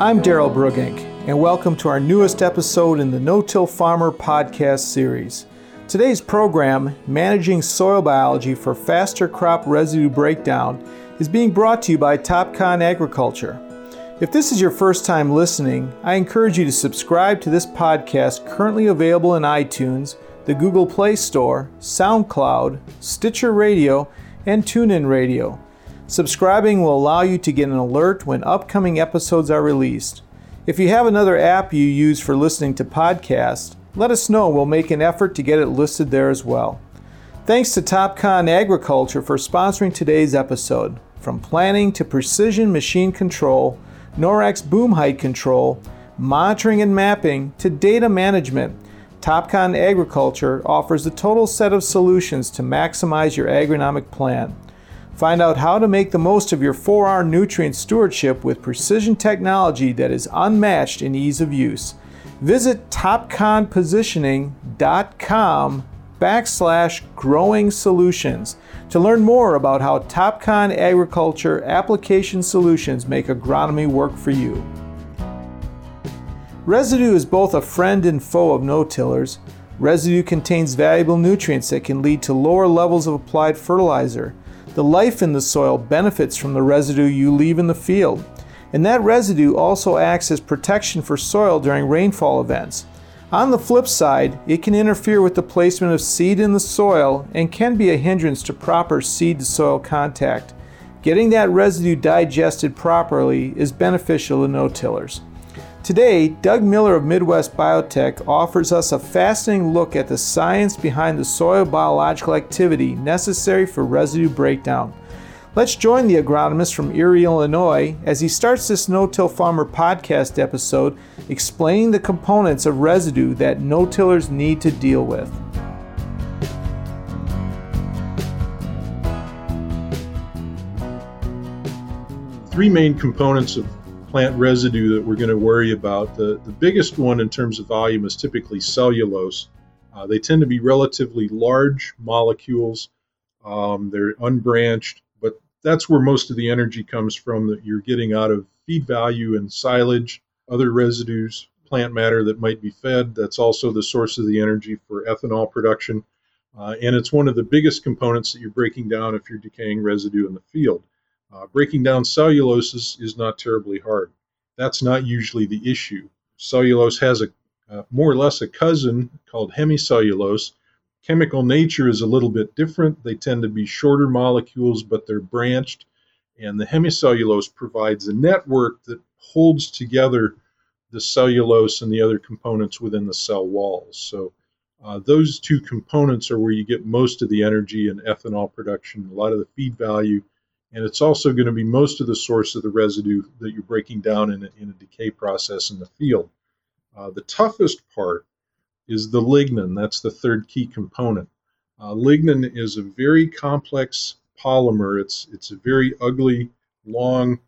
I'm Daryl Brugink, and welcome to our newest episode in the No Till Farmer podcast series. Today's program, Managing Soil Biology for Faster Crop Residue Breakdown, is being brought to you by Topcon Agriculture. If this is your first time listening, I encourage you to subscribe to this podcast currently available in iTunes, the Google Play Store, SoundCloud, Stitcher Radio, and TuneIn Radio. Subscribing will allow you to get an alert when upcoming episodes are released. If you have another app you use for listening to podcasts, let us know. We'll make an effort to get it listed there as well. Thanks to Topcon Agriculture for sponsoring today's episode. From planning to precision machine control, NORAC boom height control, monitoring and mapping, to data management, Topcon Agriculture offers a total set of solutions to maximize your agronomic plan. Find out how to make the most of your 4R nutrient stewardship with precision technology that is unmatched in ease of use. Visit topconpositioning.com backslash growing solutions to learn more about how Topcon Agriculture application solutions make agronomy work for you. Residue is both a friend and foe of no-tillers. Residue contains valuable nutrients that can lead to lower levels of applied fertilizer. The life in the soil benefits from the residue you leave in the field, and that residue also acts as protection for soil during rainfall events. On the flip side, it can interfere with the placement of seed in the soil and can be a hindrance to proper seed to soil contact. Getting that residue digested properly is beneficial to no tillers. Today, Doug Miller of Midwest Biotech offers us a fascinating look at the science behind the soil biological activity necessary for residue breakdown. Let's join the agronomist from Erie, Illinois, as he starts this No Till Farmer podcast episode explaining the components of residue that no tillers need to deal with. Three main components of plant residue that we're going to worry about. The, the biggest one in terms of volume is typically cellulose. Uh, they tend to be relatively large molecules. Um, they're unbranched, but that's where most of the energy comes from that you're getting out of feed value and silage, other residues, plant matter that might be fed. That's also the source of the energy for ethanol production. Uh, and it's one of the biggest components that you're breaking down if you're decaying residue in the field. Uh, breaking down cellulose is, is, not terribly hard. That's not usually the issue. Cellulose has a uh, more or less a cousin called hemicellulose. Chemical nature is a little bit different. They tend to be shorter molecules, but they're branched. And the hemicellulose provides a network that holds together the cellulose and the other components within the cell walls. So uh, those two components are where you get most of the energy and ethanol production, a lot of the feed value, and it's also going to be most of the source of the residue that you're breaking down in a, in a decay process in the field. Uh, the toughest part is the lignin. That's the third key component. Uh, lignin is a very complex polymer. It's it's a very ugly, long,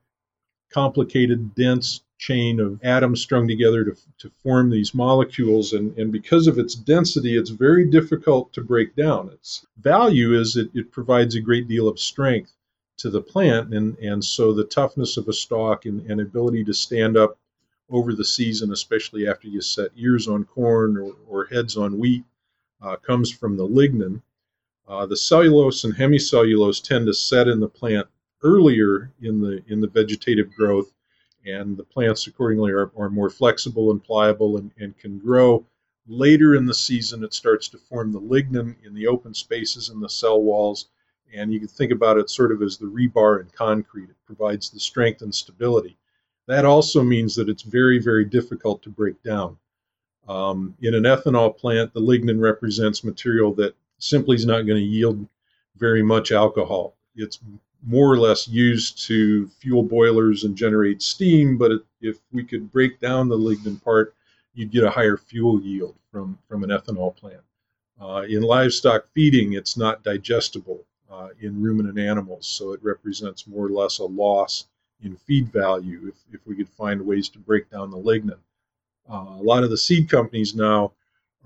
complicated, dense chain of atoms strung together to, to form these molecules. And, and because of its density, it's very difficult to break down. Its value is that it provides a great deal of strength to the plant. And, and so the toughness of a stalk and, and ability to stand up over the season, especially after you set ears on corn or, or heads on wheat, uh, comes from the lignin. Uh, the cellulose and hemicellulose tend to set in the plant earlier in the in the vegetative growth, and the plants accordingly are, are more flexible and pliable and, and can grow. Later in the season, it starts to form the lignin in the open spaces in the cell walls and you can think about it sort of as the rebar in concrete. It provides the strength and stability. That also means that it's very, very difficult to break down. Um, in an ethanol plant, the lignin represents material that simply is not going to yield very much alcohol. It's more or less used to fuel boilers and generate steam, but it, if we could break down the lignin part, you'd get a higher fuel yield from, from an ethanol plant. Uh, in livestock feeding, it's not digestible uh, in ruminant animals. So it represents more or less a loss in feed value if, if we could find ways to break down the lignin. Uh, a lot of the seed companies now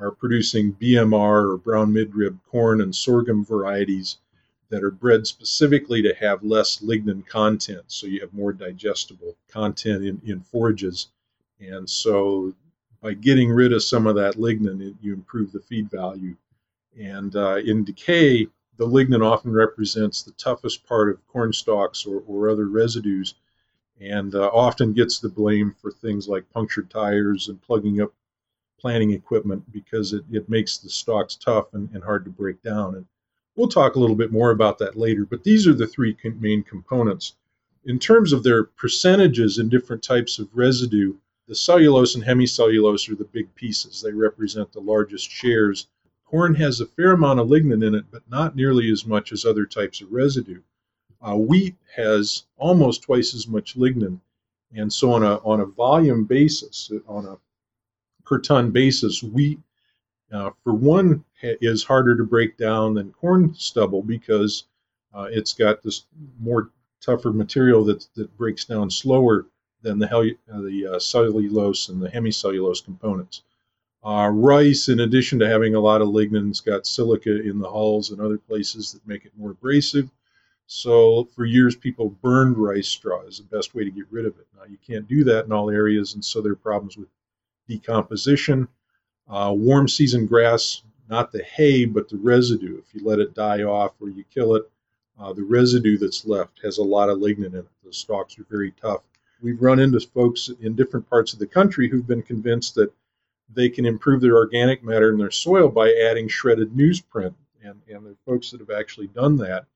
are producing BMR or brown midrib corn and sorghum varieties that are bred specifically to have less lignin content, so you have more digestible content in, in forages. And so by getting rid of some of that lignin, you improve the feed value. And uh, in decay, the lignin often represents the toughest part of corn stalks or, or other residues and uh, often gets the blame for things like punctured tires and plugging up planting equipment because it, it makes the stalks tough and, and hard to break down. And we'll talk a little bit more about that later, but these are the three main components. In terms of their percentages in different types of residue, the cellulose and hemicellulose are the big pieces. They represent the largest shares. Corn has a fair amount of lignin in it, but not nearly as much as other types of residue. Uh, wheat has almost twice as much lignin, and so on a on a volume basis, on a per ton basis, wheat uh, for one is harder to break down than corn stubble because uh, it's got this more tougher material that that breaks down slower than the hel- uh, the uh, cellulose and the hemicellulose components. Uh, rice, in addition to having a lot of lignin, has got silica in the hulls and other places that make it more abrasive. So for years, people burned rice straw as the best way to get rid of it. Now you can't do that in all areas, and so there are problems with decomposition. Uh, warm season grass, not the hay, but the residue. If you let it die off or you kill it, uh, the residue that's left has a lot of lignin in it. The stalks are very tough. We've run into folks in different parts of the country who've been convinced that they can improve their organic matter in their soil by adding shredded newsprint. And, and there folks that have actually done that.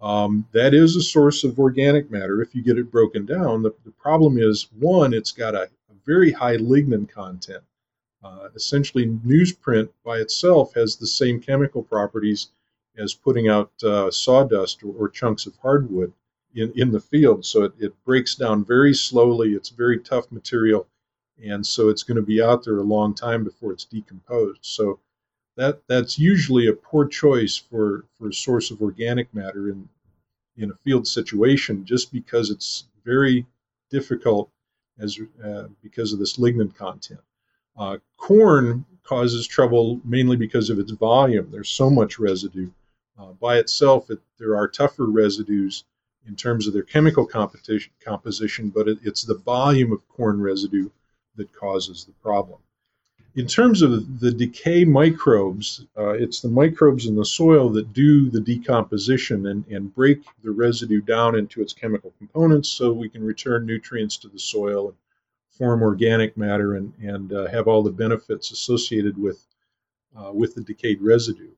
Um, that is a source of organic matter if you get it broken down. The, the problem is, one, it's got a, a very high lignin content. Uh, essentially, newsprint by itself has the same chemical properties as putting out uh, sawdust or, or, chunks of hardwood in, in the field. So it, it breaks down very slowly. It's very tough material. And so it's going to be out there a long time before it's decomposed. So that that's usually a poor choice for for a source of organic matter in in a field situation just because it's very difficult as uh, because of this lignin content. Uh, corn causes trouble mainly because of its volume. There's so much residue. Uh, by itself, it, there are tougher residues in terms of their chemical composition, but it, it's the volume of corn residue that causes the problem in terms of the decay microbes, uh, it's the microbes in the soil that do the decomposition and, and break the residue down into its chemical components so we can return nutrients to the soil and form organic matter and, and uh, have all the benefits associated with, uh, with the decayed residue.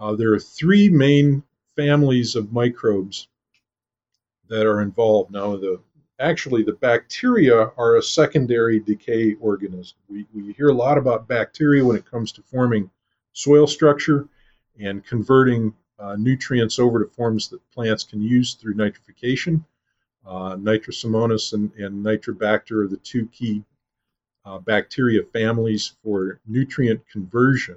Uh, there are three main families of microbes that are involved. Now, the actually the bacteria are a secondary decay organism. We, we hear a lot about bacteria when it comes to forming soil structure and converting uh, nutrients over to forms that plants can use through nitrification. Uh, Nitrosomonas and, and Nitrobacter are the two key uh, bacteria families for nutrient conversion.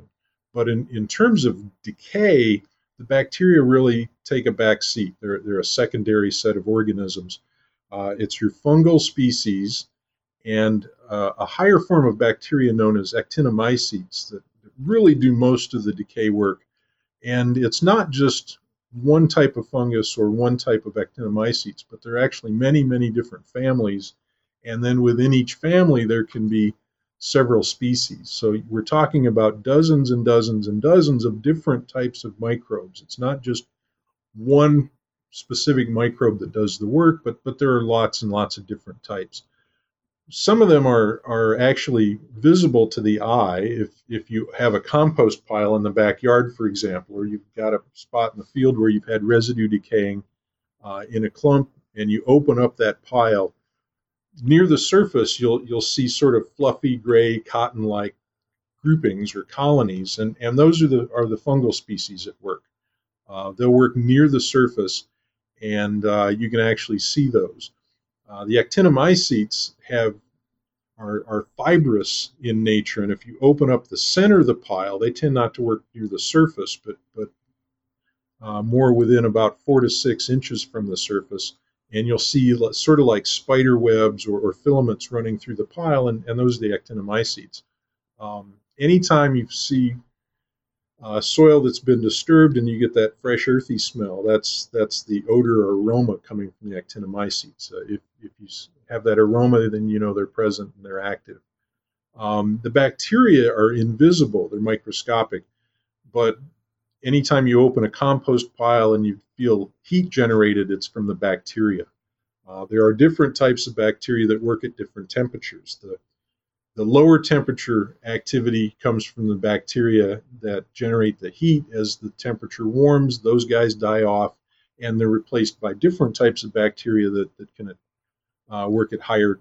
But in, in terms of decay, the bacteria really take a back seat. They're, they're a secondary set of organisms uh, it's your fungal species and uh, a higher form of bacteria known as actinomycetes that really do most of the decay work. And it's not just one type of fungus or one type of actinomycetes, but there are actually many, many different families. And then within each family, there can be several species. So we're talking about dozens and dozens and dozens of different types of microbes. It's not just one specific microbe that does the work, but but there are lots and lots of different types. Some of them are are actually visible to the eye if if you have a compost pile in the backyard, for example, or you've got a spot in the field where you've had residue decaying uh, in a clump, and you open up that pile. Near the surface, you'll you'll see sort of fluffy gray cotton-like groupings or colonies, and, and those are the are the fungal species at work. Uh, they'll work near the surface and uh, you can actually see those. Uh, the actinomycetes have are, are, fibrous in nature, and if you open up the center of the pile, they tend not to work near the surface, but but uh, more within about four to six inches from the surface, and you'll see sort of like spider webs or, or filaments running through the pile, and, and those are the actinomycetes. Um, anytime you see uh, soil that's been disturbed and you get that fresh earthy smell. That's that's the odor or aroma coming from the actinomycetes. Uh, if, if you have that aroma, then you know they're present and they're active. Um, the bacteria are invisible; they're microscopic, but anytime you open a compost pile and you feel heat generated, it's from the bacteria. Uh, there are different types of bacteria that work at different temperatures. The the lower temperature activity comes from the bacteria that generate the heat. As the temperature warms, those guys die off and they're replaced by different types of bacteria that, that can uh, work at higher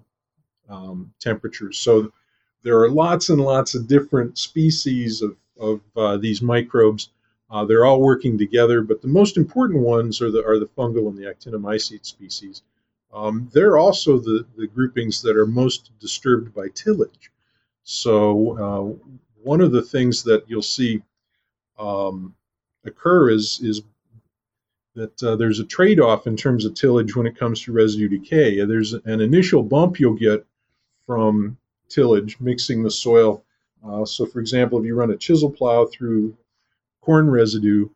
um, temperatures. So there are lots and lots of different species of, of uh, these microbes. Uh, they're all working together, but the most important ones are the, are the fungal and the actinomycete species. Um, they're also the, the groupings that are most disturbed by tillage. So, uh, one of the things that you'll see um, occur is, is that uh, there's a trade off in terms of tillage when it comes to residue decay. There's an initial bump you'll get from tillage, mixing the soil. Uh, so, for example, if you run a chisel plow through corn residue,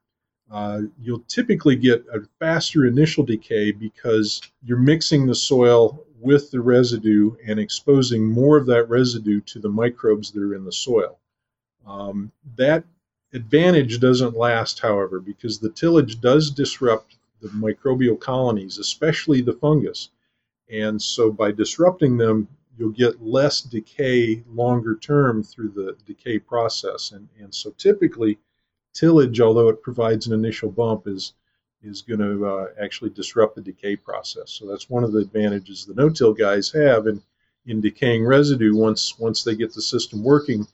uh, you'll typically get a faster initial decay because you're mixing the soil with the residue and exposing more of that residue to the microbes that are in the soil. Um, that advantage doesn't last, however, because the tillage does disrupt the microbial colonies, especially the fungus. And so by disrupting them, you'll get less decay longer term through the decay process. And, and so typically, tillage, although it provides an initial bump, is is going to uh, actually disrupt the decay process. So that's one of the advantages the no-till guys have in in decaying residue once once they get the system working,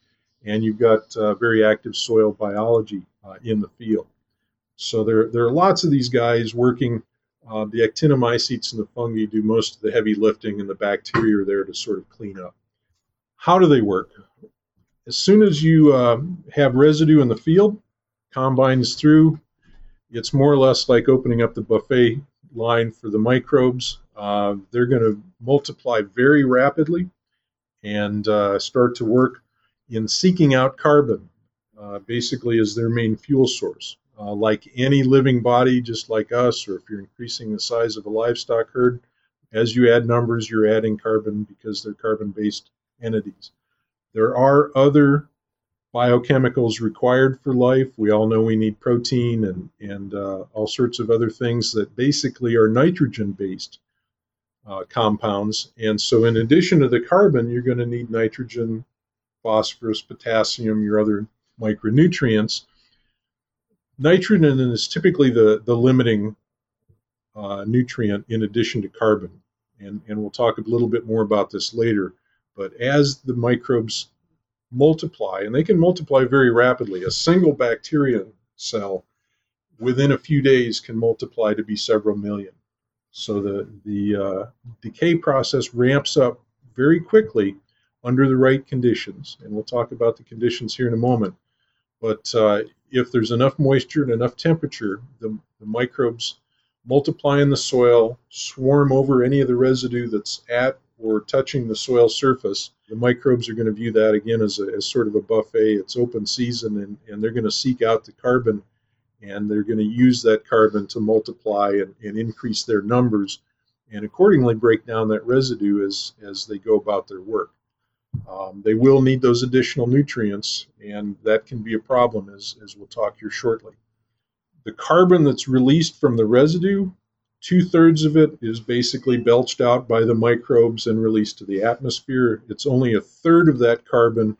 and you've got uh, very active soil biology uh, in the field. So there there are lots of these guys working. Uh, the actinomycetes and the fungi do most of the heavy lifting, and the bacteria are there to sort of clean up. How do they work? As soon as you uh, have residue in the field, combines through. It's more or less like opening up the buffet line for the microbes. Uh, they're going to multiply very rapidly and uh, start to work in seeking out carbon, uh, basically, as their main fuel source. Uh, like any living body, just like us, or if you're increasing the size of a livestock herd, as you add numbers, you're adding carbon because they're carbon based entities. There are other biochemicals required for life. We all know we need protein and, and uh, all sorts of other things that basically are nitrogen based uh, compounds. And so, in addition to the carbon, you're going to need nitrogen, phosphorus, potassium, your other micronutrients. Nitrogen is typically the, the limiting uh, nutrient in addition to carbon. And, and we'll talk a little bit more about this later. But as the microbes multiply, and they can multiply very rapidly. A single bacterium cell within a few days can multiply to be several million. So the the uh, decay process ramps up very quickly under the right conditions, and we'll talk about the conditions here in a moment. But uh, if there's enough moisture and enough temperature, the, the microbes multiply in the soil, swarm over any of the residue that's at or touching the soil surface, the microbes are going to view that again as, a, as sort of a buffet. It's open season, and, and they're going to seek out the carbon and they're going to use that carbon to multiply and, and increase their numbers and accordingly break down that residue as, as they go about their work. Um, they will need those additional nutrients, and that can be a problem, as, as we'll talk here shortly. The carbon that's released from the residue Two thirds of it is basically belched out by the microbes and released to the atmosphere. It's only a third of that carbon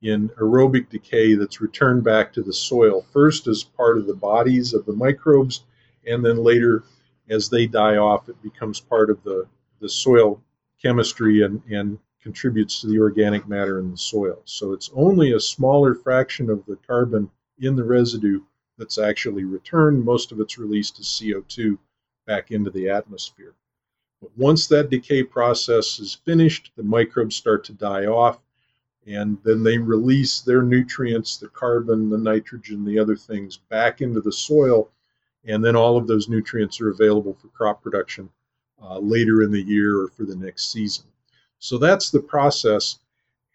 in aerobic decay that's returned back to the soil, first as part of the bodies of the microbes, and then later, as they die off, it becomes part of the, the soil chemistry and, and contributes to the organic matter in the soil. So it's only a smaller fraction of the carbon in the residue that's actually returned. Most of it's released as CO2 back into the atmosphere. But once that decay process is finished, the microbes start to die off, and then they release their nutrients, the carbon, the nitrogen, the other things, back into the soil, and then all of those nutrients are available for crop production uh, later in the year or for the next season. So that's the process.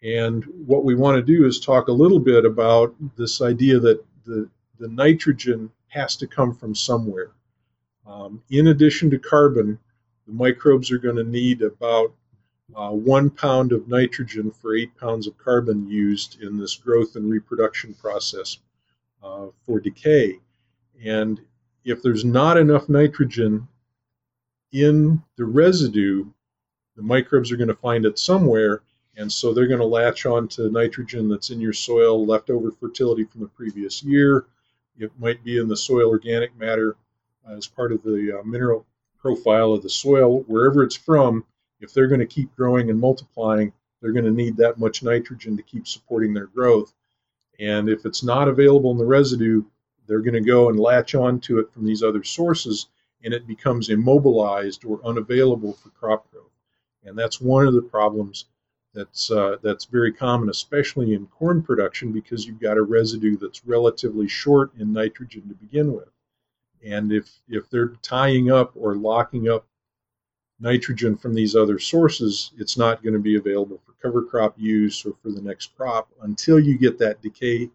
And what we want to do is talk a little bit about this idea that the, the nitrogen has to come from somewhere. Um, in addition to carbon, the microbes are going to need about uh, one pound of nitrogen for eight pounds of carbon used in this growth and reproduction process uh, for decay. And if there's not enough nitrogen in the residue, the microbes are going to find it somewhere, and so they're going to latch on to nitrogen that's in your soil, leftover fertility from the previous year. It might be in the soil organic matter as part of the uh, mineral profile of the soil, wherever it's from. If they're going to keep growing and multiplying, they're going to need that much nitrogen to keep supporting their growth. And if it's not available in the residue, they're going to go and latch on to it from these other sources, and it becomes immobilized or unavailable for crop growth. And that's one of the problems that's uh, that's very common, especially in corn production, because you've got a residue that's relatively short in nitrogen to begin with. And if if they're tying up or locking up nitrogen from these other sources, it's not going to be available for cover crop use or for the next crop until you get that decay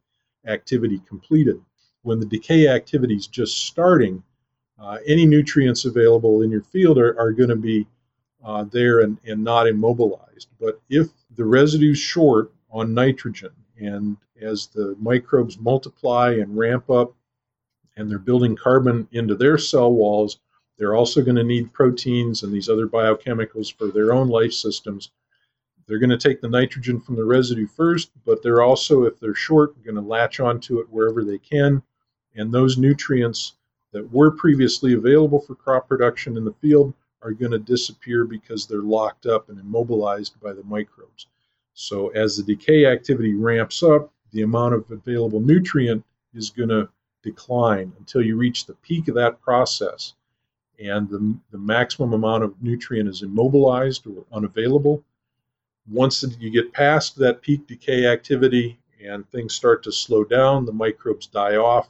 activity completed. When the decay activity is just starting, uh, any nutrients available in your field are, are going to be uh, there and, and not immobilized. But if the residue is short on nitrogen, and as the microbes multiply and ramp up, and they're building carbon into their cell walls, they're also going to need proteins and these other biochemicals for their own life systems. They're going to take the nitrogen from the residue first, but they're also, if they're short, going to latch onto it wherever they can. And those nutrients that were previously available for crop production in the field are going to disappear because they're locked up and immobilized by the microbes. So as the decay activity ramps up, the amount of available nutrient is going to decline until you reach the peak of that process and the, the maximum amount of nutrient is immobilized or unavailable. Once you get past that peak decay activity and things start to slow down, the microbes die off,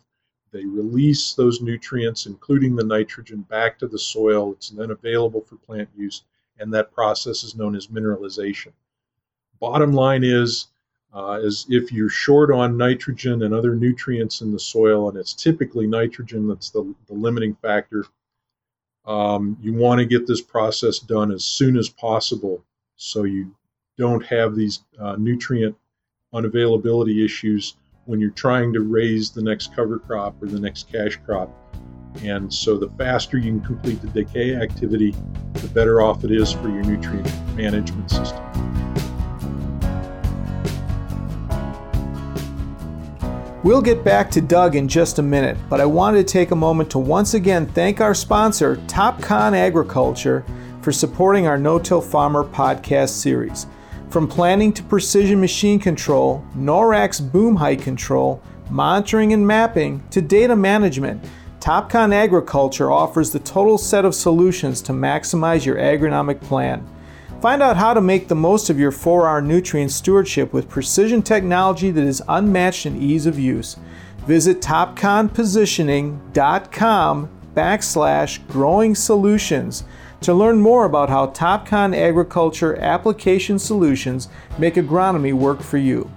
they release those nutrients, including the nitrogen, back to the soil. It's then available for plant use, and that process is known as mineralization. Bottom line is, uh, is if you're short on nitrogen and other nutrients in the soil, and it's typically nitrogen that's the, the limiting factor, um, you want to get this process done as soon as possible so you don't have these uh, nutrient unavailability issues when you're trying to raise the next cover crop or the next cash crop. And so the faster you can complete the decay activity, the better off it is for your nutrient management system. We'll get back to Doug in just a minute, but I wanted to take a moment to once again thank our sponsor, Topcon Agriculture, for supporting our No Till Farmer podcast series. From planning to precision machine control, NORAC boom height control, monitoring and mapping, to data management, Topcon Agriculture offers the total set of solutions to maximize your agronomic plan. Find out how to make the most of your 4R nutrient stewardship with precision technology that is unmatched in ease of use. Visit topconpositioning.com backslash growing solutions to learn more about how Topcon Agriculture application solutions make agronomy work for you.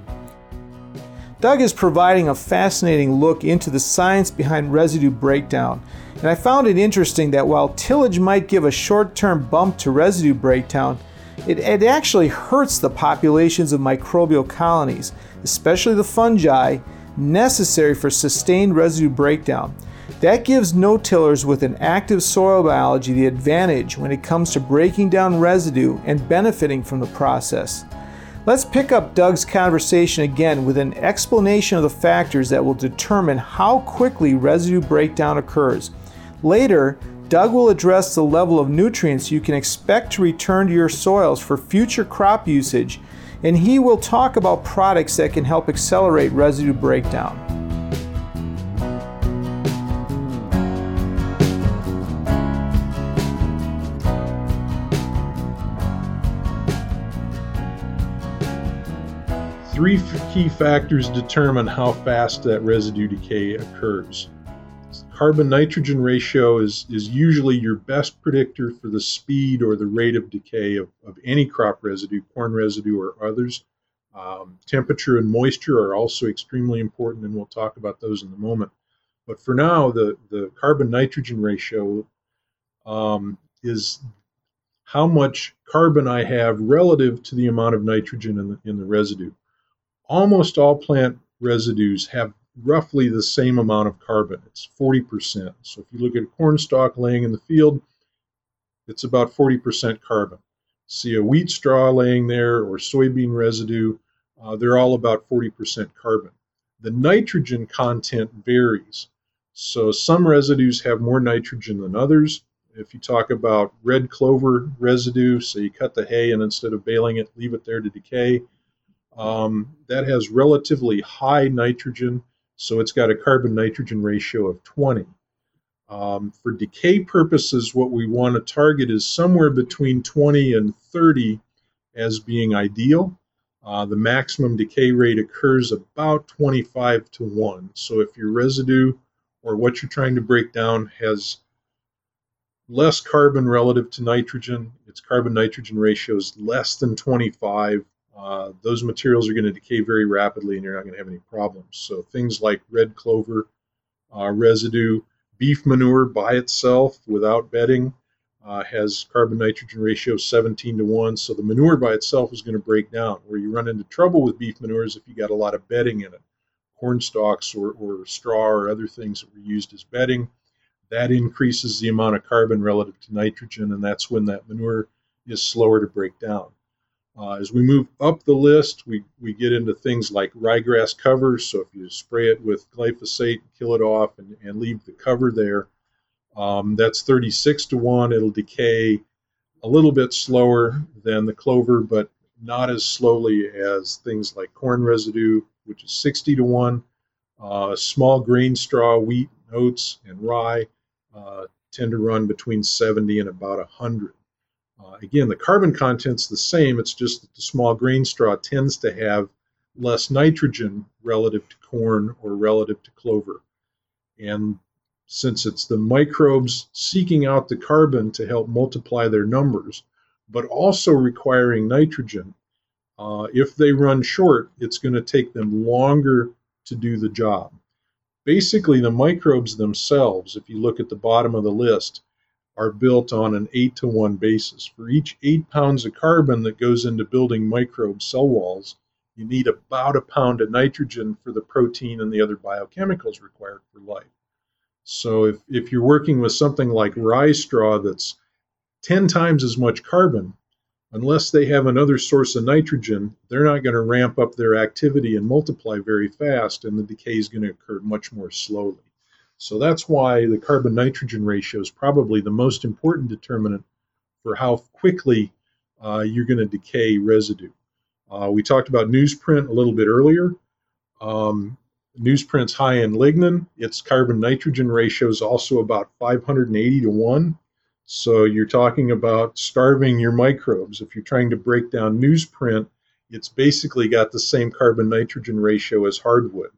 Doug is providing a fascinating look into the science behind residue breakdown, and I found it interesting that while tillage might give a short term bump to residue breakdown, it, it actually hurts the populations of microbial colonies, especially the fungi, necessary for sustained residue breakdown. That gives no-tillers with an active soil biology the advantage when it comes to breaking down residue and benefiting from the process. Let's pick up Doug's conversation again with an explanation of the factors that will determine how quickly residue breakdown occurs. Later, Doug will address the level of nutrients you can expect to return to your soils for future crop usage, and he will talk about products that can help accelerate residue breakdown. Three key factors determine how fast that residue decay occurs. Carbon nitrogen ratio is, is usually your best predictor for the speed or the rate of decay of, of any crop residue, corn residue, or others. Um, temperature and moisture are also extremely important, and we'll talk about those in a moment. But for now, the, the carbon nitrogen ratio um, is how much carbon I have relative to the amount of nitrogen in the, in the residue. Almost all plant residues have roughly the same amount of carbon. It's 40%. So if you look at a corn stalk laying in the field, it's about 40% carbon. See a wheat straw laying there or soybean residue, uh, they're all about 40% carbon. The nitrogen content varies. So some residues have more nitrogen than others. If you talk about red clover residue, so you cut the hay and instead of baling it, leave it there to decay, um, that has relatively high nitrogen, so it's got a carbon nitrogen ratio of 20. Um, for decay purposes, what we want to target is somewhere between 20 and 30 as being ideal. Uh, the maximum decay rate occurs about 25 to 1. So if your residue or what you're trying to break down has less carbon relative to nitrogen, its carbon nitrogen ratio is less than 25, uh, those materials are going to decay very rapidly and you're not going to have any problems. So things like red clover uh, residue, beef manure by itself without bedding uh, has carbon nitrogen ratio 17 to 1. So the manure by itself is going to break down. Where you run into trouble with beef manure is if you got a lot of bedding in it, corn stalks or, or straw or other things that were used as bedding. That increases the amount of carbon relative to nitrogen, and that's when that manure is slower to break down. Uh, as we move up the list, we, we get into things like ryegrass covers. So if you spray it with glyphosate, kill it off, and, and leave the cover there, um, that's 36 to 1. It'll decay a little bit slower than the clover, but not as slowly as things like corn residue, which is 60 to 1. Uh, small grain straw, wheat, oats, and rye uh, tend to run between 70 and about 100. Uh, again, the carbon content's the same, it's just that the small grain straw tends to have less nitrogen relative to corn or relative to clover. And since it's the microbes seeking out the carbon to help multiply their numbers, but also requiring nitrogen, uh, if they run short, it's going to take them longer to do the job. Basically, the microbes themselves, if you look at the bottom of the list, are built on an 8 to 1 basis. For each 8 pounds of carbon that goes into building microbe cell walls, you need about a pound of nitrogen for the protein and the other biochemicals required for life. So if, if you're working with something like rye straw that's 10 times as much carbon, unless they have another source of nitrogen, they're not going to ramp up their activity and multiply very fast, and the decay is going to occur much more slowly. So that's why the carbon nitrogen ratio is probably the most important determinant for how quickly uh, you're going to decay residue. Uh, we talked about newsprint a little bit earlier. Um, newsprint's high in lignin. Its carbon nitrogen ratio is also about 580 to 1. So you're talking about starving your microbes. If you're trying to break down newsprint, it's basically got the same carbon nitrogen ratio as hardwood.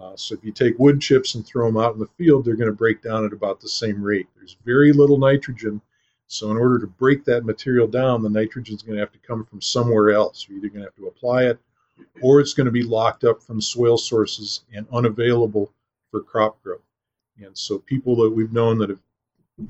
Uh, so if you take wood chips and throw them out in the field, they're going to break down at about the same rate. There's very little nitrogen. So in order to break that material down, the nitrogen is going to have to come from somewhere else. You're either going to have to apply it or it's going to be locked up from soil sources and unavailable for crop growth. And so people that we've known that have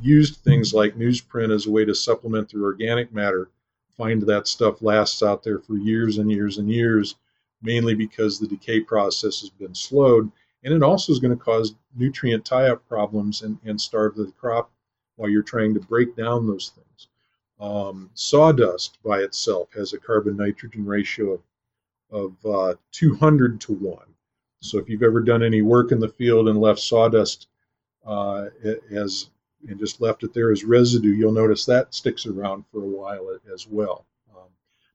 used things like newsprint as a way to supplement their organic matter find that stuff lasts out there for years and years and years mainly because the decay process has been slowed. And it also is going to cause nutrient tie up problems and, and starve the crop while you're trying to break down those things. Um, sawdust by itself has a carbon nitrogen ratio of, of uh, 200 to 1. So if you've ever done any work in the field and left sawdust uh, as and just left it there as residue, you'll notice that sticks around for a while as well.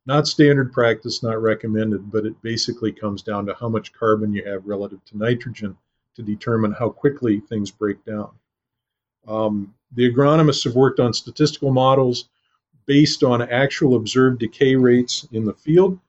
Not standard practice, not recommended, but it basically comes down to how much carbon you have relative to nitrogen to determine how quickly things break down. Um, the agronomists have worked on statistical models based on actual observed decay rates in the field,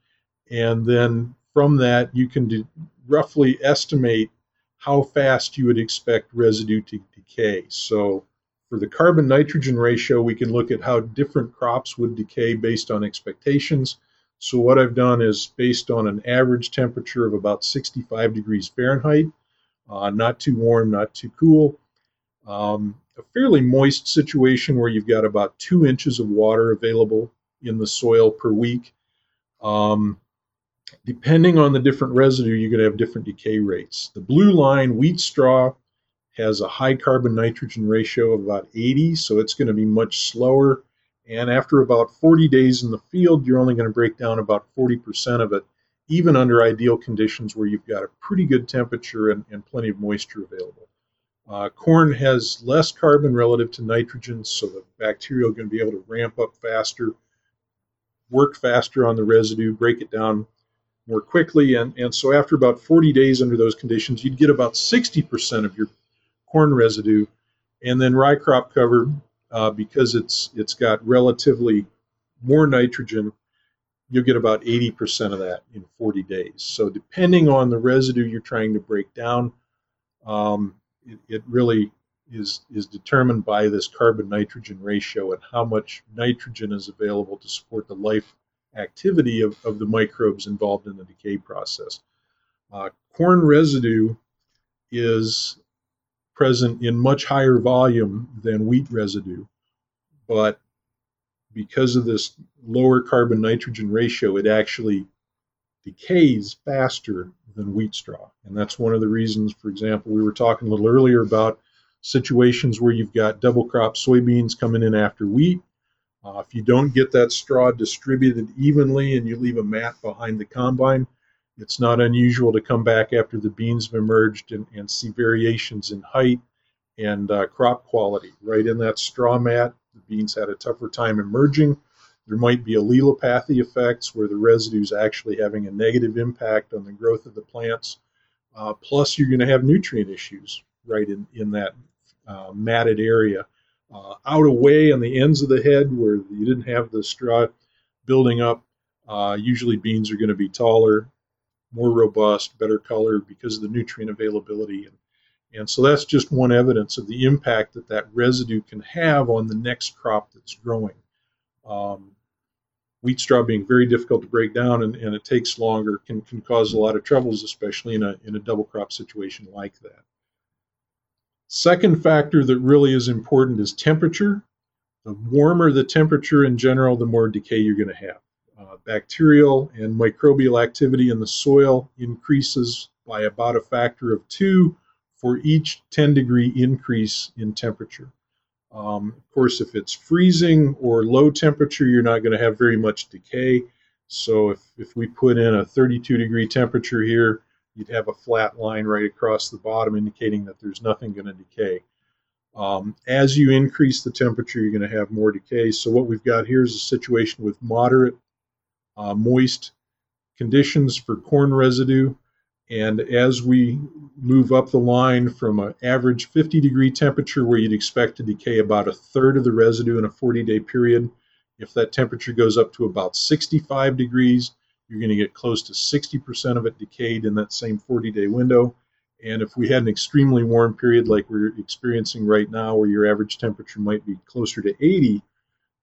and then from that you can de- roughly estimate how fast you would expect residue to decay. So for the carbon nitrogen ratio, we can look at how different crops would decay based on expectations. So what I've done is based on an average temperature of about 65 degrees Fahrenheit, uh, not too warm, not too cool. Um, a fairly moist situation where you've got about two inches of water available in the soil per week. Um, depending on the different residue, you're going to have different decay rates. The blue line, wheat straw, has a high carbon nitrogen ratio of about 80, so it's going to be much slower. And after about 40 days in the field, you're only going to break down about 40% of it, even under ideal conditions where you've got a pretty good temperature and, and plenty of moisture available. Uh, corn has less carbon relative to nitrogen, so the bacteria are going to be able to ramp up faster, work faster on the residue, break it down more quickly. And, and so after about 40 days under those conditions, you'd get about 60% of your corn residue. And then rye crop cover, uh, because it's it's got relatively more nitrogen, you'll get about 80% of that in 40 days. So depending on the residue you're trying to break down, um, it, it really is is determined by this carbon nitrogen ratio and how much nitrogen is available to support the life activity of, of the microbes involved in the decay process. Uh, corn residue is present in much higher volume than wheat residue, but because of this lower carbon nitrogen ratio, it actually decays faster than wheat straw. And that's one of the reasons, for example, we were talking a little earlier about situations where you've got double crop soybeans coming in after wheat. Uh, if you don't get that straw distributed evenly and you leave a mat behind the combine, it's not unusual to come back after the beans have emerged and, and see variations in height and uh, crop quality. Right in that straw mat, the beans had a tougher time emerging there might be allelopathy effects where the residue is actually having a negative impact on the growth of the plants. Uh, plus, you're going to have nutrient issues right in, in that uh, matted area. Uh, out away on the ends of the head where you didn't have the straw building up, uh, usually beans are going to be taller, more robust, better color because of the nutrient availability. And, and so that's just one evidence of the impact that that residue can have on the next crop that's growing. Um, wheat straw being very difficult to break down and, and it takes longer can, can cause a lot of troubles, especially in a, in a double crop situation like that. Second factor that really is important is temperature. The warmer the temperature in general, the more decay you're going to have. Uh, bacterial and microbial activity in the soil increases by about a factor of two for each 10 degree increase in temperature. Um, of course, if it's freezing or low temperature, you're not going to have very much decay. So if, if we put in a 32 degree temperature here, you'd have a flat line right across the bottom indicating that there's nothing going to decay. Um, as you increase the temperature, you're going to have more decay. So what we've got here is a situation with moderate uh, moist conditions for corn residue. And as we move up the line from an average 50 degree temperature where you'd expect to decay about a third of the residue in a 40 day period. If that temperature goes up to about 65 degrees, you're going to get close to 60% of it decayed in that same 40 day window. And if we had an extremely warm period like we're experiencing right now, where your average temperature might be closer to 80,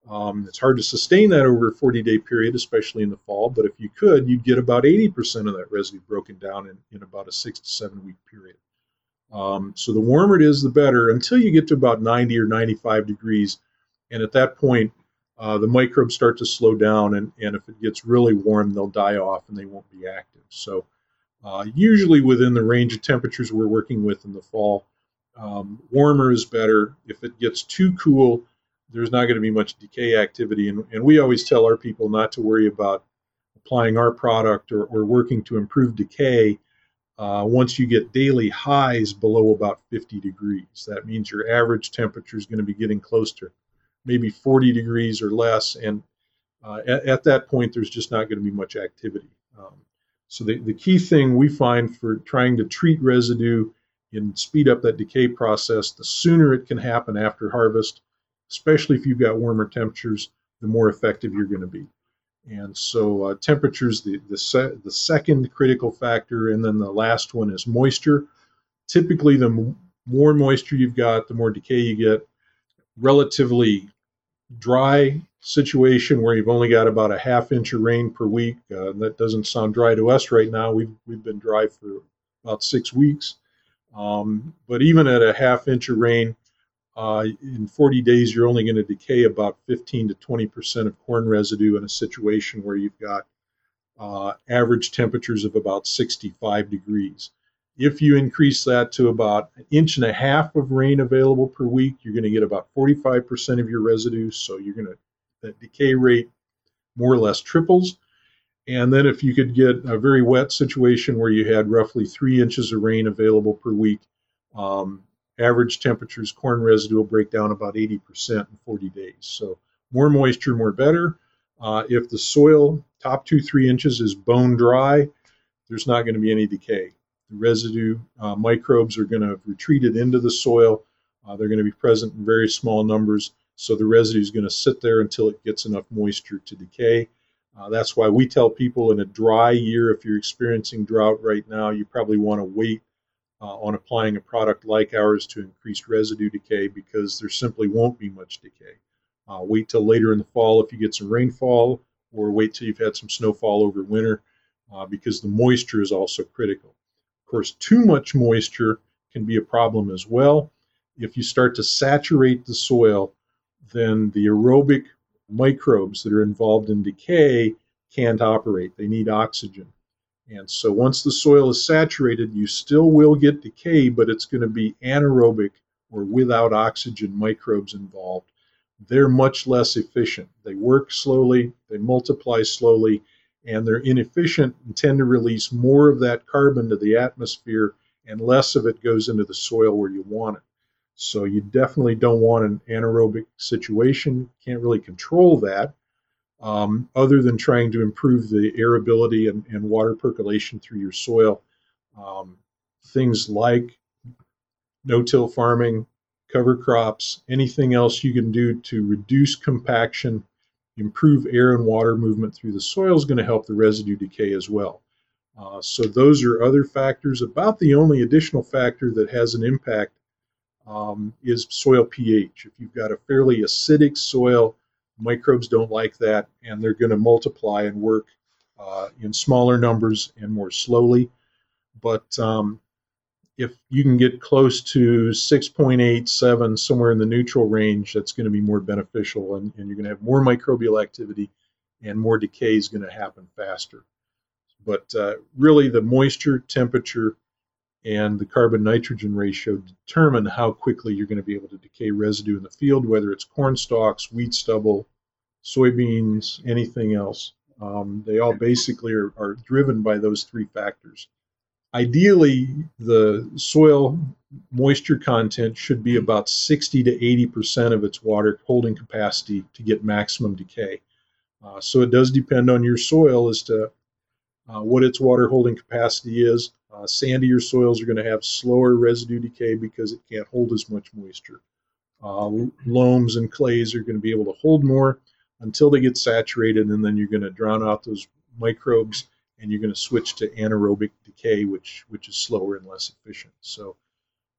um, it's hard to sustain that over a 40 day period, especially in the fall, but if you could, you'd get about 80% of that residue broken down in, in about a six to seven week period. Um, so the warmer it is, the better until you get to about 90 or 95 degrees. And at that point, uh, the microbes start to slow down, and, and if it gets really warm, they'll die off and they won't be active. So, uh, usually within the range of temperatures we're working with in the fall, um, warmer is better. If it gets too cool, there's not going to be much decay activity. And, and we always tell our people not to worry about applying our product or, or working to improve decay uh, once you get daily highs below about 50 degrees. That means your average temperature is going to be getting close to maybe 40 degrees or less. And uh, at, at, that point, there's just not going to be much activity. Um, so the, the key thing we find for trying to treat residue and speed up that decay process, the sooner it can happen after harvest, especially if you've got warmer temperatures, the more effective you're going to be. And so uh, temperatures the the, se- the second critical factor, and then the last one is moisture. Typically, the m- more moisture you've got, the more decay you get. Relatively dry situation where you've only got about a half inch of rain per week. Uh, that doesn't sound dry to us right now. We've we've been dry for about six weeks, um, but even at a half inch of rain, uh, in 40 days you're only going to decay about 15 to 20 percent of corn residue in a situation where you've got uh, average temperatures of about 65 degrees. If you increase that to about an inch and a half of rain available per week, you're going to get about 45% of your residue. So you're going to that decay rate more or less triples. And then if you could get a very wet situation where you had roughly three inches of rain available per week, um, average temperatures, corn residue will break down about 80% in 40 days. So more moisture, more better. Uh, if the soil top two, three inches is bone dry, there's not going to be any decay. The residue uh, microbes are going to have retreated into the soil. Uh, they're going to be present in very small numbers. So the residue is going to sit there until it gets enough moisture to decay. Uh, that's why we tell people in a dry year, if you're experiencing drought right now, you probably want to wait uh, on applying a product like ours to increase residue decay because there simply won't be much decay. Uh, wait till later in the fall if you get some rainfall, or wait till you've had some snowfall over winter uh, because the moisture is also critical. Of course, too much moisture can be a problem as well. If you start to saturate the soil, then the aerobic microbes that are involved in decay can't operate. They need oxygen. And so once the soil is saturated, you still will get decay, but it's going to be anaerobic or without oxygen microbes involved. They're much less efficient. They work slowly, they multiply slowly, and they're inefficient and tend to release more of that carbon to the atmosphere and less of it goes into the soil where you want it. So you definitely don't want an anaerobic situation. Can't really control that, um, other than trying to improve the airability and, and water percolation through your soil. Um, things like no-till farming, cover crops, anything else you can do to reduce compaction, improve air and water movement through the soil is going to help the residue decay as well. Uh, so those are other factors. About the only additional factor that has an impact um, is soil pH. If you've got a fairly acidic soil, microbes don't like that, and they're going to multiply and work uh, in smaller numbers and more slowly. But um, if you can get close to 6.87, somewhere in the neutral range, that's going to be more beneficial, and, and you're going to have more microbial activity, and more decay is going to happen faster. But uh, really, the moisture, temperature, and the carbon nitrogen ratio determine how quickly you're going to be able to decay residue in the field, whether it's corn stalks, wheat stubble, soybeans, anything else. Um, they all basically are, are driven by those three factors. Ideally, the soil moisture content should be about 60 to 80% of its water holding capacity to get maximum decay. Uh, so it does depend on your soil as to uh, what its water holding capacity is. Uh, sandier soils are going to have slower residue decay because it can't hold as much moisture. Uh, loams and clays are going to be able to hold more until they get saturated, and then you're going to drown out those microbes and you're going to switch to anaerobic decay, which which is slower and less efficient. So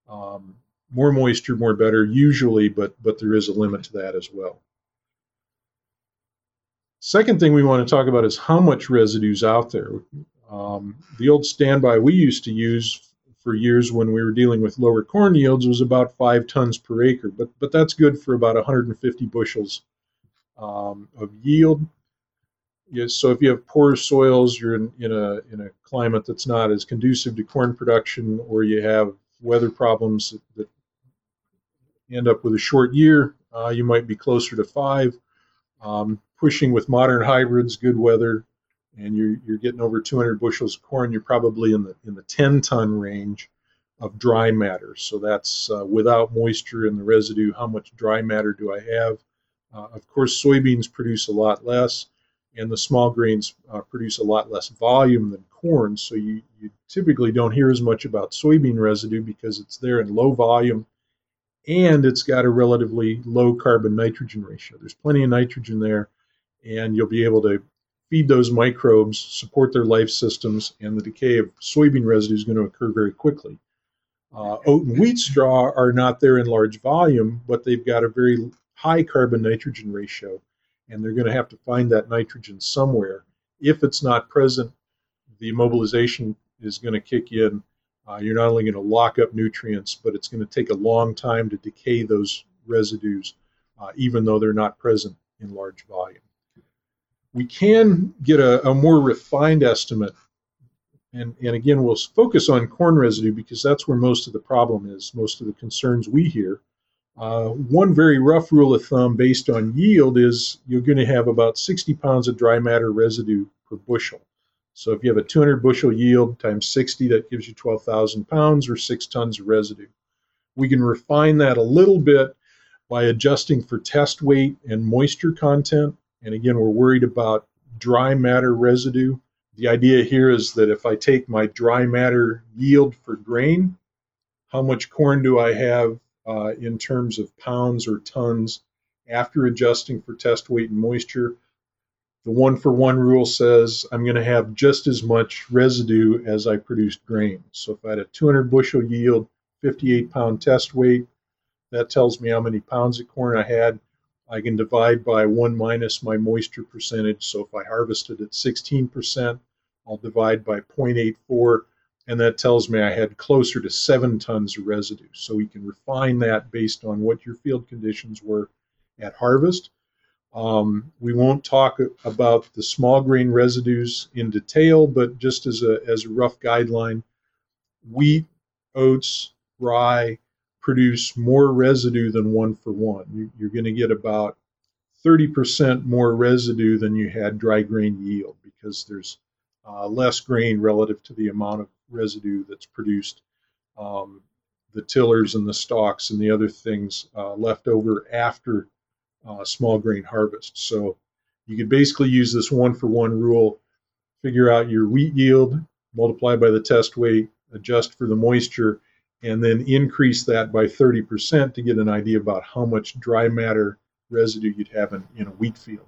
um, more moisture, more better usually, but but there is a limit to that as well. Second thing we want to talk about is how much residue is out there. Um, the old standby we used to use for years when we were dealing with lower corn yields was about five tons per acre, but but that's good for about 150 bushels um, of yield. Yeah, so if you have poor soils, you're in, in a in a climate that's not as conducive to corn production, or you have weather problems that, that end up with a short year, uh, you might be closer to five. Um, pushing with modern hybrids, good weather, and you're, you're getting over 200 bushels of corn, you're probably in the in the 10 ton range of dry matter. So that's uh, without moisture in the residue. How much dry matter do I have? Uh, of course, soybeans produce a lot less, and the small grains uh, produce a lot less volume than corn. So you, you typically don't hear as much about soybean residue because it's there in low volume and it's got a relatively low carbon nitrogen ratio. There's plenty of nitrogen there, and you'll be able to feed those microbes, support their life systems, and the decay of soybean residue is going to occur very quickly. Uh, oat and wheat straw are not there in large volume, but they've got a very high carbon nitrogen ratio, and they're going to have to find that nitrogen somewhere. If it's not present, the immobilization is going to kick in. Uh, you're not only going to lock up nutrients, but it's going to take a long time to decay those residues, uh, even though they're not present in large volume. We can get a, a more refined estimate, and, and again, we'll focus on corn residue because that's where most of the problem is, most of the concerns we hear. Uh, one very rough rule of thumb based on yield is you're going to have about 60 pounds of dry matter residue per bushel. So if you have a 200 bushel yield times 60, that gives you 12,000 pounds or six tons of residue. We can refine that a little bit by adjusting for test weight and moisture content. And again, we're worried about dry matter residue. The idea here is that if I take my dry matter yield for grain, how much corn do I have uh, in terms of pounds or tons after adjusting for test weight and moisture. The one for one rule says I'm going to have just as much residue as I produced grain. So if I had a 200 bushel yield, 58 pound test weight, that tells me how many pounds of corn I had. I can divide by 1 minus my moisture percentage. So if I harvested at 16%, I'll divide by 0.84 and that tells me I had closer to seven tons of residue. So we can refine that based on what your field conditions were at harvest. Um, we won't talk about the small grain residues in detail, but just as a, as a rough guideline, wheat, oats, rye produce more residue than one for one. You, you're going to get about 30% more residue than you had dry grain yield because there's uh, less grain relative to the amount of residue that's produced, um, the tillers and the stalks and the other things uh, left over after uh, small grain harvest. So you could basically use this one for one rule, figure out your wheat yield, multiply by the test weight, adjust for the moisture, and then increase that by 30% to get an idea about how much dry matter residue you'd have in, in a wheat field.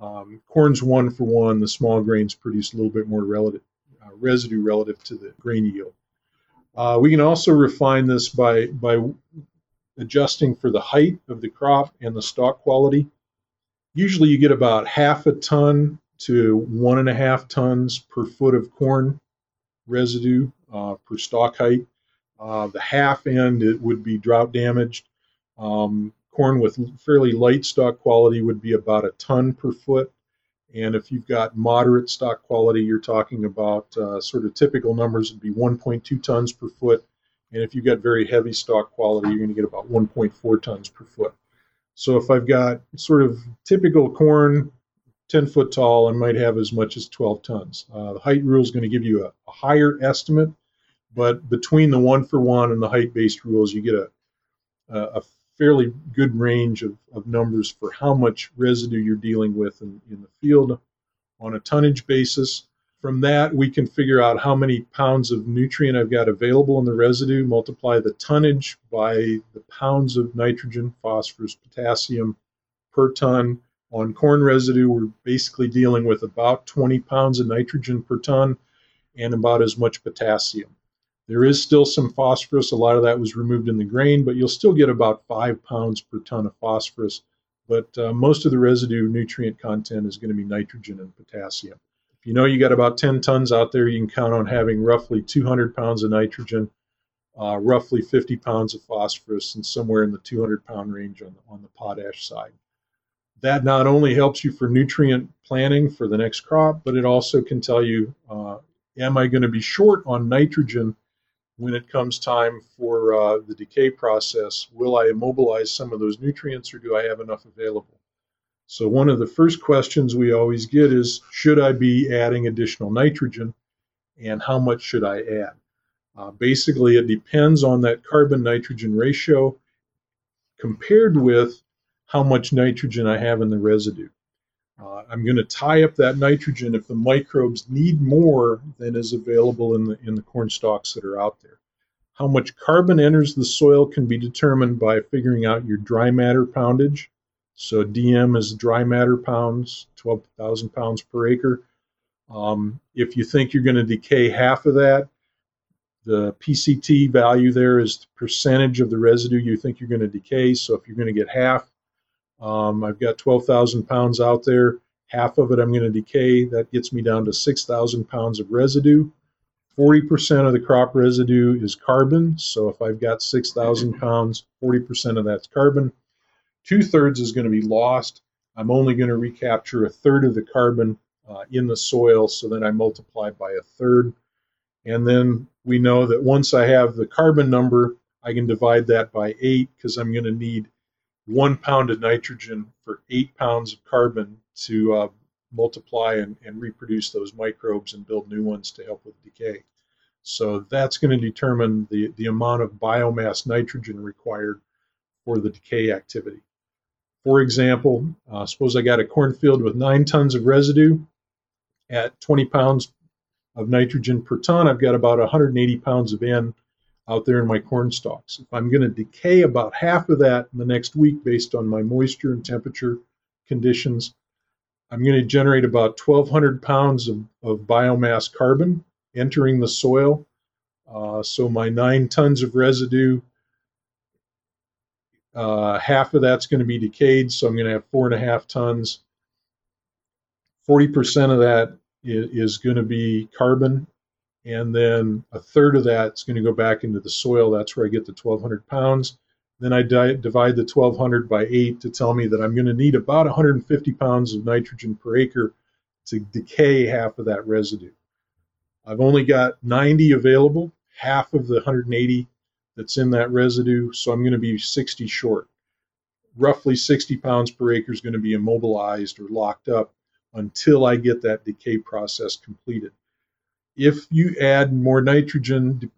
Um, corn's one for one, the small grains produce a little bit more relative, uh, residue relative to the grain yield. Uh, we can also refine this by, by adjusting for the height of the crop and the stalk quality. Usually you get about half a ton to one and a half tons per foot of corn residue uh, per stalk height. Uh, the half end it would be drought damaged. Um, corn with fairly light stalk quality would be about a ton per foot. And if you've got moderate stalk quality, you're talking about uh, sort of typical numbers would be 1.2 tons per foot. And if you've got very heavy stalk quality, you're going to get about 1.4 tons per foot. So if I've got sort of typical corn, 10 foot tall, I might have as much as 12 tons. Uh, the height rule is going to give you a, a, higher estimate, but between the one for one and the height based rules, you get a, a, fairly good range of, of numbers for how much residue you're dealing with in, in the field on a tonnage basis. From that, we can figure out how many pounds of nutrient I've got available in the residue, multiply the tonnage by the pounds of nitrogen, phosphorus, potassium per ton. On corn residue, we're basically dealing with about 20 pounds of nitrogen per ton and about as much potassium. There is still some phosphorus. A lot of that was removed in the grain, but you'll still get about five pounds per ton of phosphorus. But uh, most of the residue nutrient content is going to be nitrogen and potassium. If you know you got about 10 tons out there, you can count on having roughly 200 pounds of nitrogen, uh, roughly 50 pounds of phosphorus, and somewhere in the 200 pound range on, on the potash side. That not only helps you for nutrient planning for the next crop, but it also can tell you uh, am I going to be short on nitrogen when it comes time for uh, the decay process, will I immobilize some of those nutrients or do I have enough available? So, one of the first questions we always get is Should I be adding additional nitrogen and how much should I add? Uh, basically, it depends on that carbon nitrogen ratio compared with how much nitrogen I have in the residue. Uh, I'm going to tie up that nitrogen if the microbes need more than is available in the in the corn stalks that are out there. How much carbon enters the soil can be determined by figuring out your dry matter poundage. So DM is dry matter pounds, 12,000 pounds per acre. Um, if you think you're going to decay half of that, the PCT value there is the percentage of the residue you think you're going to decay. So if you're going to get half, Um, I've got 12,000 pounds out there. Half of it I'm going to decay. That gets me down to 6,000 pounds of residue. 40% of the crop residue is carbon. So if I've got 6,000 pounds, 40% of that's carbon. Two thirds is going to be lost. I'm only going to recapture a third of the carbon uh, in the soil. So then I multiply by a third. And then we know that once I have the carbon number, I can divide that by eight because I'm going to need one pound of nitrogen for eight pounds of carbon to uh, multiply and, and reproduce those microbes and build new ones to help with decay. So that's going to determine the, the amount of biomass nitrogen required for the decay activity. For example, uh, suppose I got a cornfield with nine tons of residue at 20 pounds of nitrogen per ton. I've got about 180 pounds of N out there in my corn stalks. If I'm going to decay about half of that in the next week based on my moisture and temperature conditions, I'm going to generate about 1,200 pounds of, of biomass carbon entering the soil. Uh, so my nine tons of residue, uh, half of that's going to be decayed, so I'm going to have four and a half tons. 40% of that is, is going to be carbon, and then a third of that is going to go back into the soil. That's where I get the 1,200 pounds. Then I di- divide the 1200 by 8 to tell me that I'm going to need about 150 pounds of nitrogen per acre to decay half of that residue. I've only got 90 available, half of the 180 that's in that residue, so I'm going to be 60 short. Roughly 60 pounds per acre is going to be immobilized or locked up until I get that decay process completed. If you add more nitrogen,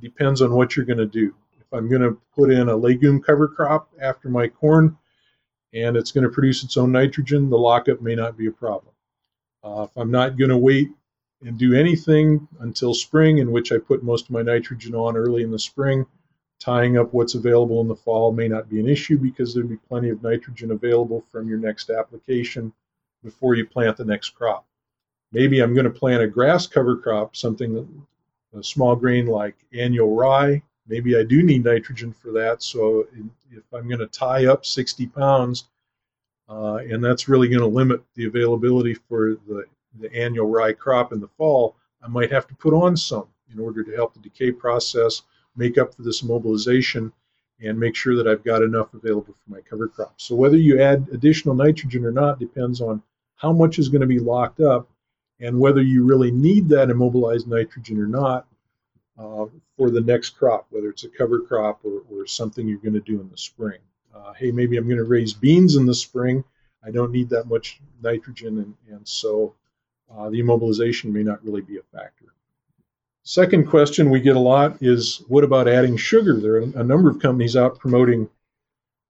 depends on what you're going to do. If I'm going to put in a legume cover crop after my corn and it's going to produce its own nitrogen, the lockup may not be a problem. Uh, if I'm not going to wait and do anything until spring, in which I put most of my nitrogen on early in the spring, tying up what's available in the fall may not be an issue because there'll be plenty of nitrogen available from your next application before you plant the next crop. Maybe I'm going to plant a grass cover crop, something a small grain like annual rye maybe I do need nitrogen for that. So if I'm going to tie up 60 pounds, uh, and that's really going to limit the availability for the, the annual rye crop in the fall, I might have to put on some in order to help the decay process, make up for this mobilization, and make sure that I've got enough available for my cover crop. So whether you add additional nitrogen or not depends on how much is going to be locked up and whether you really need that immobilized nitrogen or not uh, for the next crop, whether it's a cover crop or, or something you're going to do in the spring. Uh, hey, maybe I'm going to raise beans in the spring. I don't need that much nitrogen, and, and so uh, the immobilization may not really be a factor. Second question we get a lot is what about adding sugar? There are a number of companies out promoting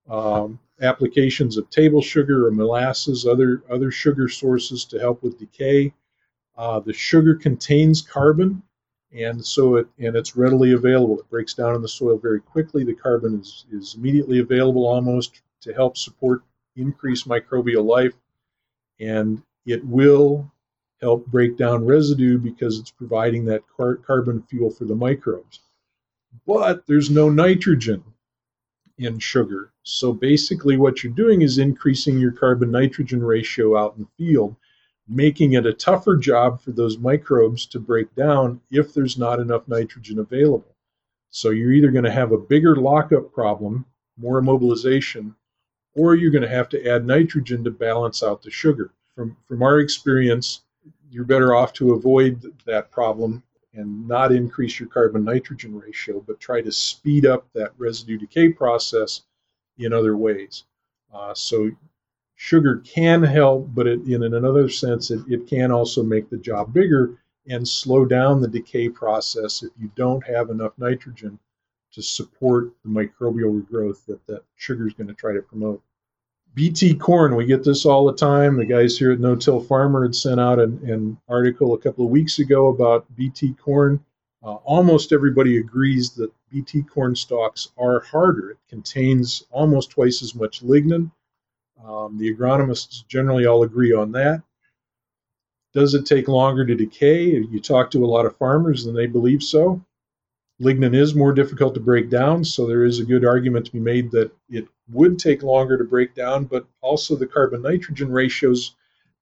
um, applications of table sugar or molasses, other other sugar sources to help with decay. Uh, the sugar contains carbon, and so it and it's readily available. It breaks down in the soil very quickly. The carbon is, is immediately available almost to help support increased microbial life, and it will help break down residue because it's providing that car- carbon fuel for the microbes. But there's no nitrogen in sugar. So basically, what you're doing is increasing your carbon nitrogen ratio out in the field making it a tougher job for those microbes to break down if there's not enough nitrogen available. So you're either going to have a bigger lockup problem, more immobilization, or you're going to have to add nitrogen to balance out the sugar. From, from our experience, you're better off to avoid that problem and not increase your carbon nitrogen ratio, but try to speed up that residue decay process in other ways. Uh, so sugar can help, but it, in another sense, it, it can also make the job bigger and slow down the decay process if you don't have enough nitrogen to support the microbial regrowth that that sugar is going to try to promote. BT corn, we get this all the time. The guys here at No Till Farmer had sent out an, an article a couple of weeks ago about BT corn. Uh, almost everybody agrees that BT corn stalks are harder. It contains almost twice as much lignin um, the agronomists generally all agree on that. Does it take longer to decay? You talk to a lot of farmers and they believe so. Lignin is more difficult to break down, so there is a good argument to be made that it would take longer to break down, but also the carbon nitrogen ratios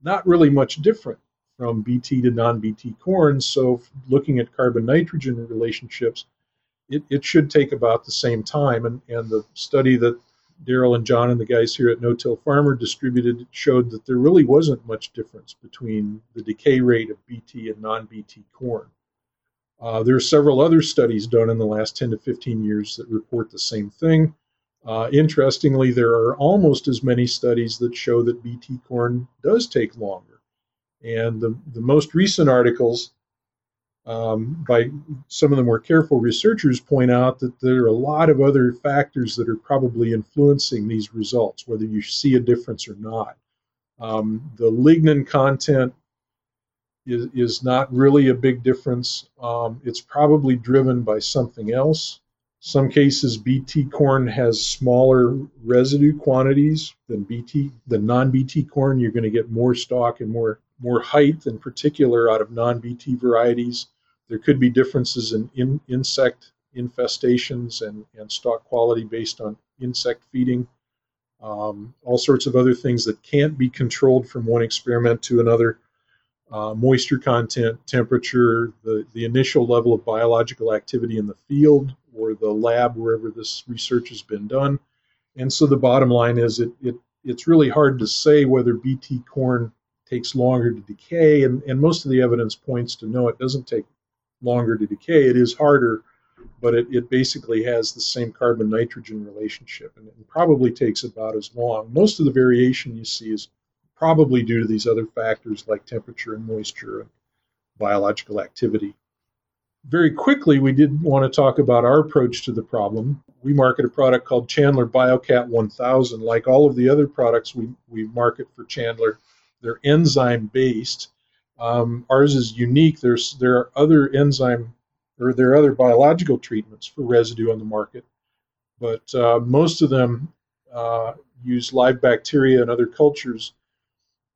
not really much different from BT to non BT corn. So, looking at carbon nitrogen relationships, it, it should take about the same time. And, and the study that Daryl and John and the guys here at No Till Farmer distributed showed that there really wasn't much difference between the decay rate of BT and non BT corn. Uh, there are several other studies done in the last 10 to 15 years that report the same thing. Uh, interestingly, there are almost as many studies that show that BT corn does take longer. And the, the most recent articles um, by some of the more careful researchers point out that there are a lot of other factors that are probably influencing these results, whether you see a difference or not. Um, the lignin content is, is not really a big difference. Um, it's probably driven by something else. Some cases, BT corn has smaller residue quantities than BT, than non-BT corn. You're going to get more stalk and more more height, in particular, out of non-BT varieties. There could be differences in, in insect infestations and, and stalk quality based on insect feeding. Um, all sorts of other things that can't be controlled from one experiment to another. Uh, moisture content, temperature, the, the initial level of biological activity in the field, or the lab wherever this research has been done. And so the bottom line is it, it it's really hard to say whether BT corn takes longer to decay, and, and most of the evidence points to no, it doesn't take longer to decay. It is harder, but it, it basically has the same carbon nitrogen relationship, and probably takes about as long. Most of the variation you see is probably due to these other factors like temperature and moisture and biological activity very quickly, we did want to talk about our approach to the problem. We market a product called Chandler BioCat 1000. Like all of the other products we, we market for Chandler, they're enzyme based. Um, ours is unique. There's there are other enzyme or there are other biological treatments for residue on the market, but uh, most of them uh, use live bacteria and other cultures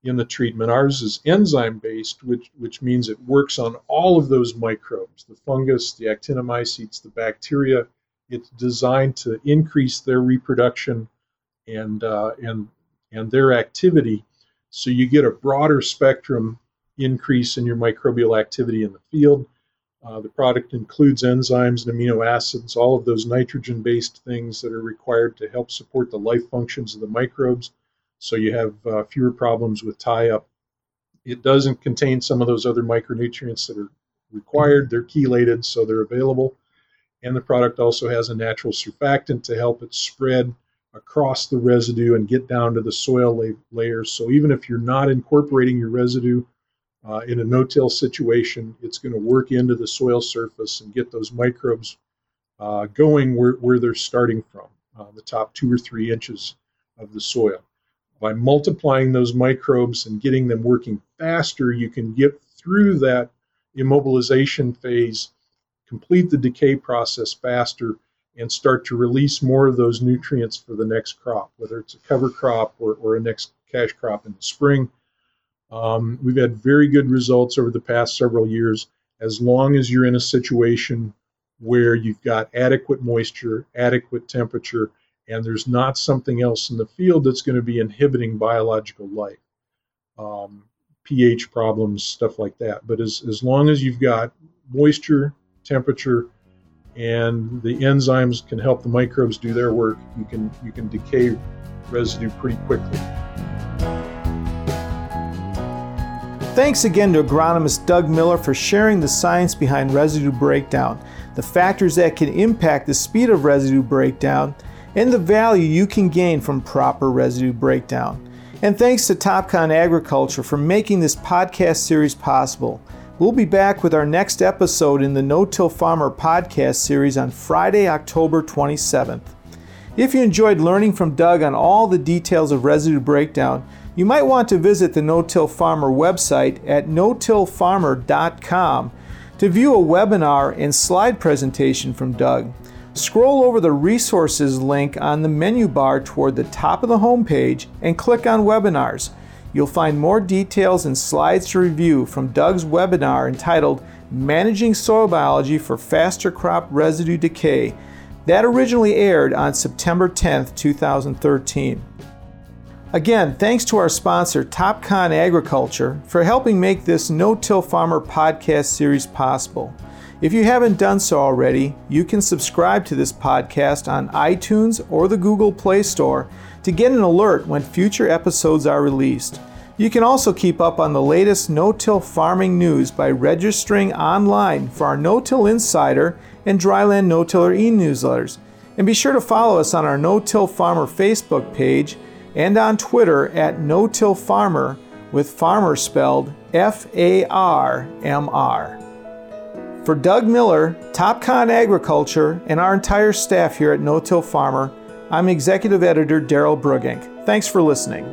in the treatment. Ours is enzyme based, which, which means it works on all of those microbes the fungus, the actinomycetes, the bacteria. It's designed to increase their reproduction and, uh, and, and their activity. So you get a broader spectrum increase in your microbial activity in the field. Uh, the product includes enzymes and amino acids, all of those nitrogen based things that are required to help support the life functions of the microbes so you have uh, fewer problems with tie up. It doesn't contain some of those other micronutrients that are required. They're chelated, so they're available. And the product also has a natural surfactant to help it spread across the residue and get down to the soil la- layers. So even if you're not incorporating your residue uh, in a no-till situation, it's going to work into the soil surface and get those microbes uh, going where, where they're starting from, uh, the top two or three inches of the soil by multiplying those microbes and getting them working faster, you can get through that immobilization phase, complete the decay process faster, and start to release more of those nutrients for the next crop, whether it's a cover crop or, or a next cash crop in the spring. Um, we've had very good results over the past several years as long as you're in a situation where you've got adequate moisture, adequate temperature, and there's not something else in the field that's going to be inhibiting biological life, um, pH problems, stuff like that. But as, as long as you've got moisture, temperature, and the enzymes can help the microbes do their work, you can you can decay residue pretty quickly. Thanks again to agronomist Doug Miller for sharing the science behind residue breakdown, the factors that can impact the speed of residue breakdown, and the value you can gain from proper residue breakdown. And thanks to Topcon Agriculture for making this podcast series possible. We'll be back with our next episode in the No Till Farmer podcast series on Friday, October 27th. If you enjoyed learning from Doug on all the details of residue breakdown, you might want to visit the No Till Farmer website at notillfarmer.com to view a webinar and slide presentation from Doug. Scroll over the resources link on the menu bar toward the top of the homepage and click on webinars. You'll find more details and slides to review from Doug's webinar entitled Managing Soil Biology for Faster Crop Residue Decay. That originally aired on September 10, 2013. Again, thanks to our sponsor, Topcon Agriculture, for helping make this No Till Farmer podcast series possible. If you haven't done so already, you can subscribe to this podcast on iTunes or the Google Play Store to get an alert when future episodes are released. You can also keep up on the latest no till farming news by registering online for our No Till Insider and Dryland No Tiller e newsletters. And be sure to follow us on our No Till Farmer Facebook page and on Twitter at No Till Farmer with farmer spelled F A R M R. For Doug Miller, Topcon Agriculture, and our entire staff here at No Till Farmer, I'm Executive Editor Daryl Brugink. Thanks for listening.